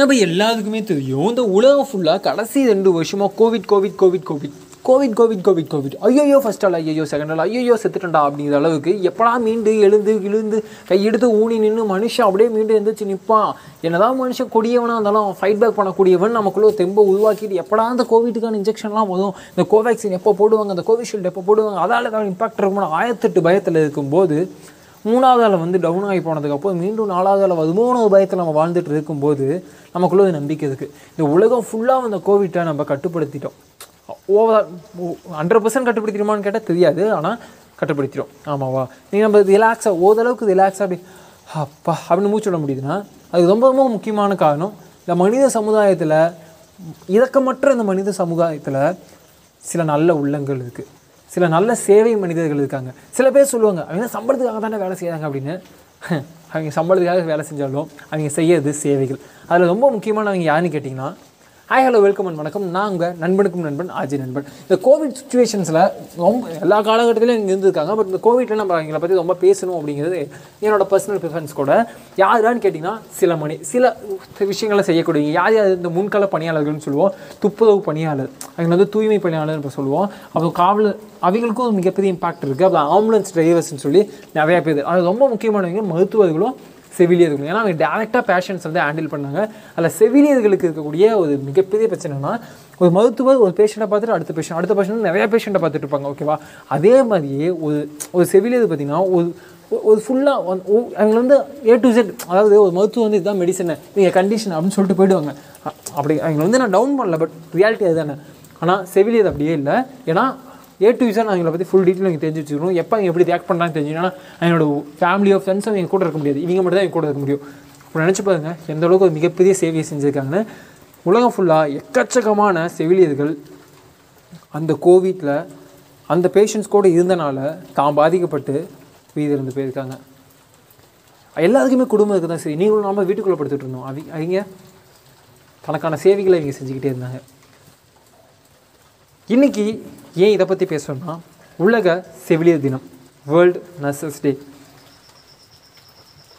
நம்ம எல்லாத்துக்குமே தெரியும் இந்த உலகம் ஃபுல்லாக கடைசி ரெண்டு வருஷமாக Covid Covid Covid Covid Covid Covid Covid Covid ஐயோயோ ஃபஸ்ட் ஆள் ஐயோ செகண்ட் ஆள் ஐயோயோ செத்துட்டா அப்படிங்கிற அளவுக்கு எப்படா மீண்டு எழுந்து இழுந்து கையெடுத்து ஊனி நின்று மனுஷன் அப்படியே மீண்டு எழுந்துச்சு நிற்பான் என்னதான் மனுஷன் கொடியவனாக இருந்தாலும் ஃபைட் பேக் பண்ணக்கூடியவன் நமக்குள்ளே தெம்பை உருவாக்கிட்டு எப்படா அந்த கோவிட்டுக்கான இன்ஜெக்ஷன்லாம் போதும் இந்த கோவேக்சின் எப்போ போடுவாங்க? அந்த கோவிஷீல்டு எப்போ போடுவாங்க? அதால் தான் இம்பாக்ட் இருக்கும்னு ஆயிரத்தெட்டு பயத்தில் இருக்கும்போது மூணாவது ஆள் வந்து டவுன் ஆகி போனதுக்கப்புறம் மீண்டும் நாலாவது ஆள் வருமோன்னு ஒரு பயத்தில் நம்ம வாழ்ந்துட்டு இருக்கும்போது நமக்குள்ள ஒரு நம்பிக்கை இருக்குது இந்த உலகம் ஃபுல்லாக அந்த கோவிட்டை நம்ம கட்டுப்படுத்திட்டோம். ஓவர் ஹண்ட்ரட் பர்சன்ட் கட்டுப்படுத்திடுமான்னு கேட்டால் தெரியாது ஆனால் கட்டுப்படுத்திடும் ஆமாவா? நீங்கள் நம்ம ரிலாக்ஸாக ஓரளவுக்கு ரிலாக்ஸாக அப்படி அப்பா அப்படின்னு மூச்சு விட முடியுதுன்னா அது ரொம்ப ரொம்ப முக்கியமான காரணம். இந்த மனித சமுதாயத்தில் இறக்கமற்ற இந்த மனித சமுதாயத்தில் சில நல்ல உள்ளங்கள் இருக்குது சில நல்ல சேவை மனிதர்கள் இருக்காங்க. சில பேர் சொல்லுவாங்க அவங்க சம்பளத்துக்காக தானே வேலை செய்கிறாங்க அப்படின்னு. அவங்க சம்பளத்துக்காக வேலை செஞ்சாலும் அவங்க செய்யறது சேவைகள். அதில் ரொம்ப முக்கியமான அவங்க யாருன்னு கேட்டிங்கன்னா ஹாய் ஹலோ வெல்கம் அண்ட் வணக்கம். நான் உங்கள் நண்பனுக்கும் நண்பன் ஆஜி நண்பன். இந்த கோவிட் சுச்சுவேஷன்ஸில் ரொம்ப எல்லா காலகட்டத்திலும் இங்கே இருந்திருக்காங்க. பட் இந்த கோவிட்டில் நம்ம அவங்கள பற்றி ரொம்ப பேசணும் அப்படிங்கிறது என்னோட பர்சனல் ப்ரிஃபரன்ஸ் கூட. யாரான்னு கேட்டிங்கன்னா சில மணி சில விஷயங்களை செய்யக்கூடிய யார் யார் இந்த முன்கள பணியாளர்கள்னு சொல்லுவோம். துப்புரவு பணியாளர் அவங்க வந்து தூய்மை பணியாளர் இப்போ சொல்லுவோம். அப்புறம் காவலர் அவங்களுக்கும் ஒரு மிகப்பெரிய இம்பாக்ட் இருக்குது அப்புறம் ஆம்புலன்ஸ் டிரைவர்ஸ்னு சொல்லி நிறையா பேர். அது ரொம்ப முக்கியமானவங்க மருத்துவர்களும் செவிலியர்கள் ஏன்னா அவங்க டேரெக்டாக பேஷன்ஸ் வந்து ஹேண்டில் பண்ணாங்க. அதில் செவிலியர்களுக்கு இருக்கக்கூடிய ஒரு மிகப்பெரிய பிரச்சனைனா ஒரு மருத்துவர் ஒரு பேஷண்ட்டை பார்த்துட்டு அடுத்த பேஷண்ட் அடுத்த பேஷண்ட் நிறையா பேஷண்ட்டை பார்த்துட்டு இருப்பாங்க ஓகேவா அதே மாதிரியே ஒரு ஒரு செவிலியர் பார்த்திங்கன்னா ஒரு ஒரு ஃபுல்லாக அவங்க வந்து ஏ டு ஜெட் அதாவது ஒரு மருத்துவம் வந்து இதுதான் மெடிசன் நீங்கள் கண்டிஷன் அப்படின்னு சொல்லிட்டு போயிடுவாங்க. அப்படி அவங்க வந்து நான் டவுன் பண்ணல பட் ரியாலிட்டி அதுதானே. ஆனால் செவிலியர் அப்படியே இல்லை. ஏன்னா ஏ டு விசன் அவங்கள பற்றி ஃபுல் டீட்டெயில் நீங்கள் தெரிஞ்சு வச்சுக்கணும். எப்போ எப்படி ரியாக்ட் பண்ணுறாங்க தெரிஞ்சுன்னா என்னோட ஃபேமிலியோ ஃப்ரெண்ட்ஸும் எங்கள் கூட இருக்க முடியாது. இவங்க மட்டும் தான் எங்கள் கூட இருக்க முடியும். இப்போ நினச்சி பாருங்க எந்த அளவுக்கு ஒரு மிகப்பெரிய சேவையை செஞ்சுருக்காங்கன்னு. உலகம் ஃபுல்லாக எக்கச்சக்கமான செவிலியர்கள் அந்த கோவிட்டில் அந்த பேஷண்ட்ஸ் கூட இருந்தனால தான் பாதிக்கப்பட்டு உயிரிழந்து போயிருக்காங்க. எல்லாத்துக்குமே குடும்பம் இருக்குது தான் சரி நீங்களும் நாம் வீட்டுக்குள்ளே படுத்துட்டு இருந்தோம். அவங்க அவங்க தனக்கான சேவைகளை இவங்க செஞ்சுக்கிட்டே இருந்தாங்க. இன்றைக்கி ஏன் இதை பற்றி பேசணும்னா உலக செவிலியர் தினம் வேர்ல்டு நர்சஸ் டே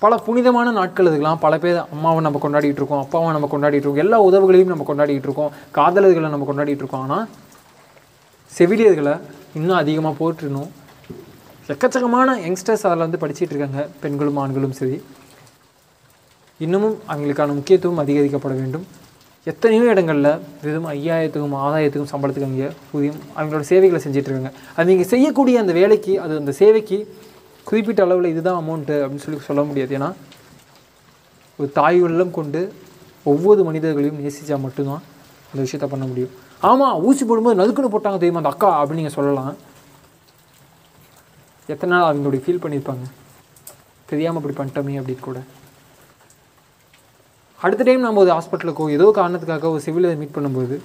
பல புனிதமான நாட்கள் இதுக்கெலாம் பல பேர் அம்மாவை நம்ம கொண்டாடிட்டு இருக்கோம் அப்பாவை நம்ம கொண்டாடிட்டு இருக்கோம் எல்லா உதவுகளையும் நம்ம கொண்டாடிட்டு இருக்கோம் காதலர்களை நம்ம கொண்டாடிட்டு இருக்கோம். ஆனால் செவிலியர்களை இன்னும் அதிகமாக போட்டுருணும் எக்கச்சக்கமான யங்ஸ்டர்ஸ் அதில் வந்து படிச்சுட்டு இருக்காங்க பெண்களும் ஆண்களும் சரி. இன்னமும் அவங்களுக்கான முக்கியத்துவம் அதிகரிக்கப்பட வேண்டும். எத்தனையோ இடங்களில் வெறும் ஐயாயிரத்துக்கும் ஆதாயத்துக்கும் சம்பளத்துக்கு அவங்க ஊதியம் அவங்களோட சேவைகளை செஞ்சிட்ருக்காங்க. அது நீங்கள் செய்யக்கூடிய அந்த வேலைக்கு அது அந்த சேவைக்கு குறிப்பிட்ட அளவில் இதுதான் அமௌண்ட்டு அப்படின்னு சொல்லி சொல்ல முடியாது. ஏன்னா ஒரு தாய் உள்ளம் கொண்டு ஒவ்வொரு மனிதர்களையும் நேசித்தா மட்டும்தான் அந்த விஷயத்த பண்ண முடியும். ஆமாம் ஊசி போடும்போது நதுக்குன்னு போட்டாங்க தெரியுமா அந்த அக்கா அப்படின்னு நீங்கள் சொல்லலாம். எத்தனை நாள் அவங்களுடைய ஃபீல் பண்ணியிருப்பாங்க? தெரியாமல் இப்படி பண்ணிட்டோமே அப்படின்னு கூட. அடுத்த டைம் நம்ம ஒரு ஹாஸ்பிட்டலுக்கோ ஏதோ காரணத்துக்காக ஒரு சிவிலில் மீட் பண்ணும்போது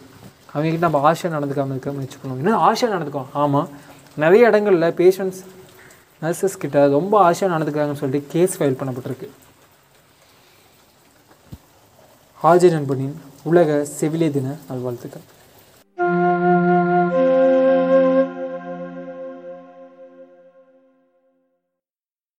அவங்ககிட்ட நம்ம ஆஷா நடந்துக்காமல் இருக்க முயற்சி பண்ணுவோம் என்ன ஆஷா நடந்துக்கோம் ஆமாம் நிறைய இடங்களில் பேஷண்ட்ஸ் நர்சஸ் கிட்ட ரொம்ப ஆஷா நடந்துக்கிறாங்கன்னு சொல்லிட்டு கேஸ் ஃபைல் பண்ணப்பட்டிருக்கு. ஆஜி நண்பனின் உலக செவிலிய தின நல்வாழ்த்துக்கள்.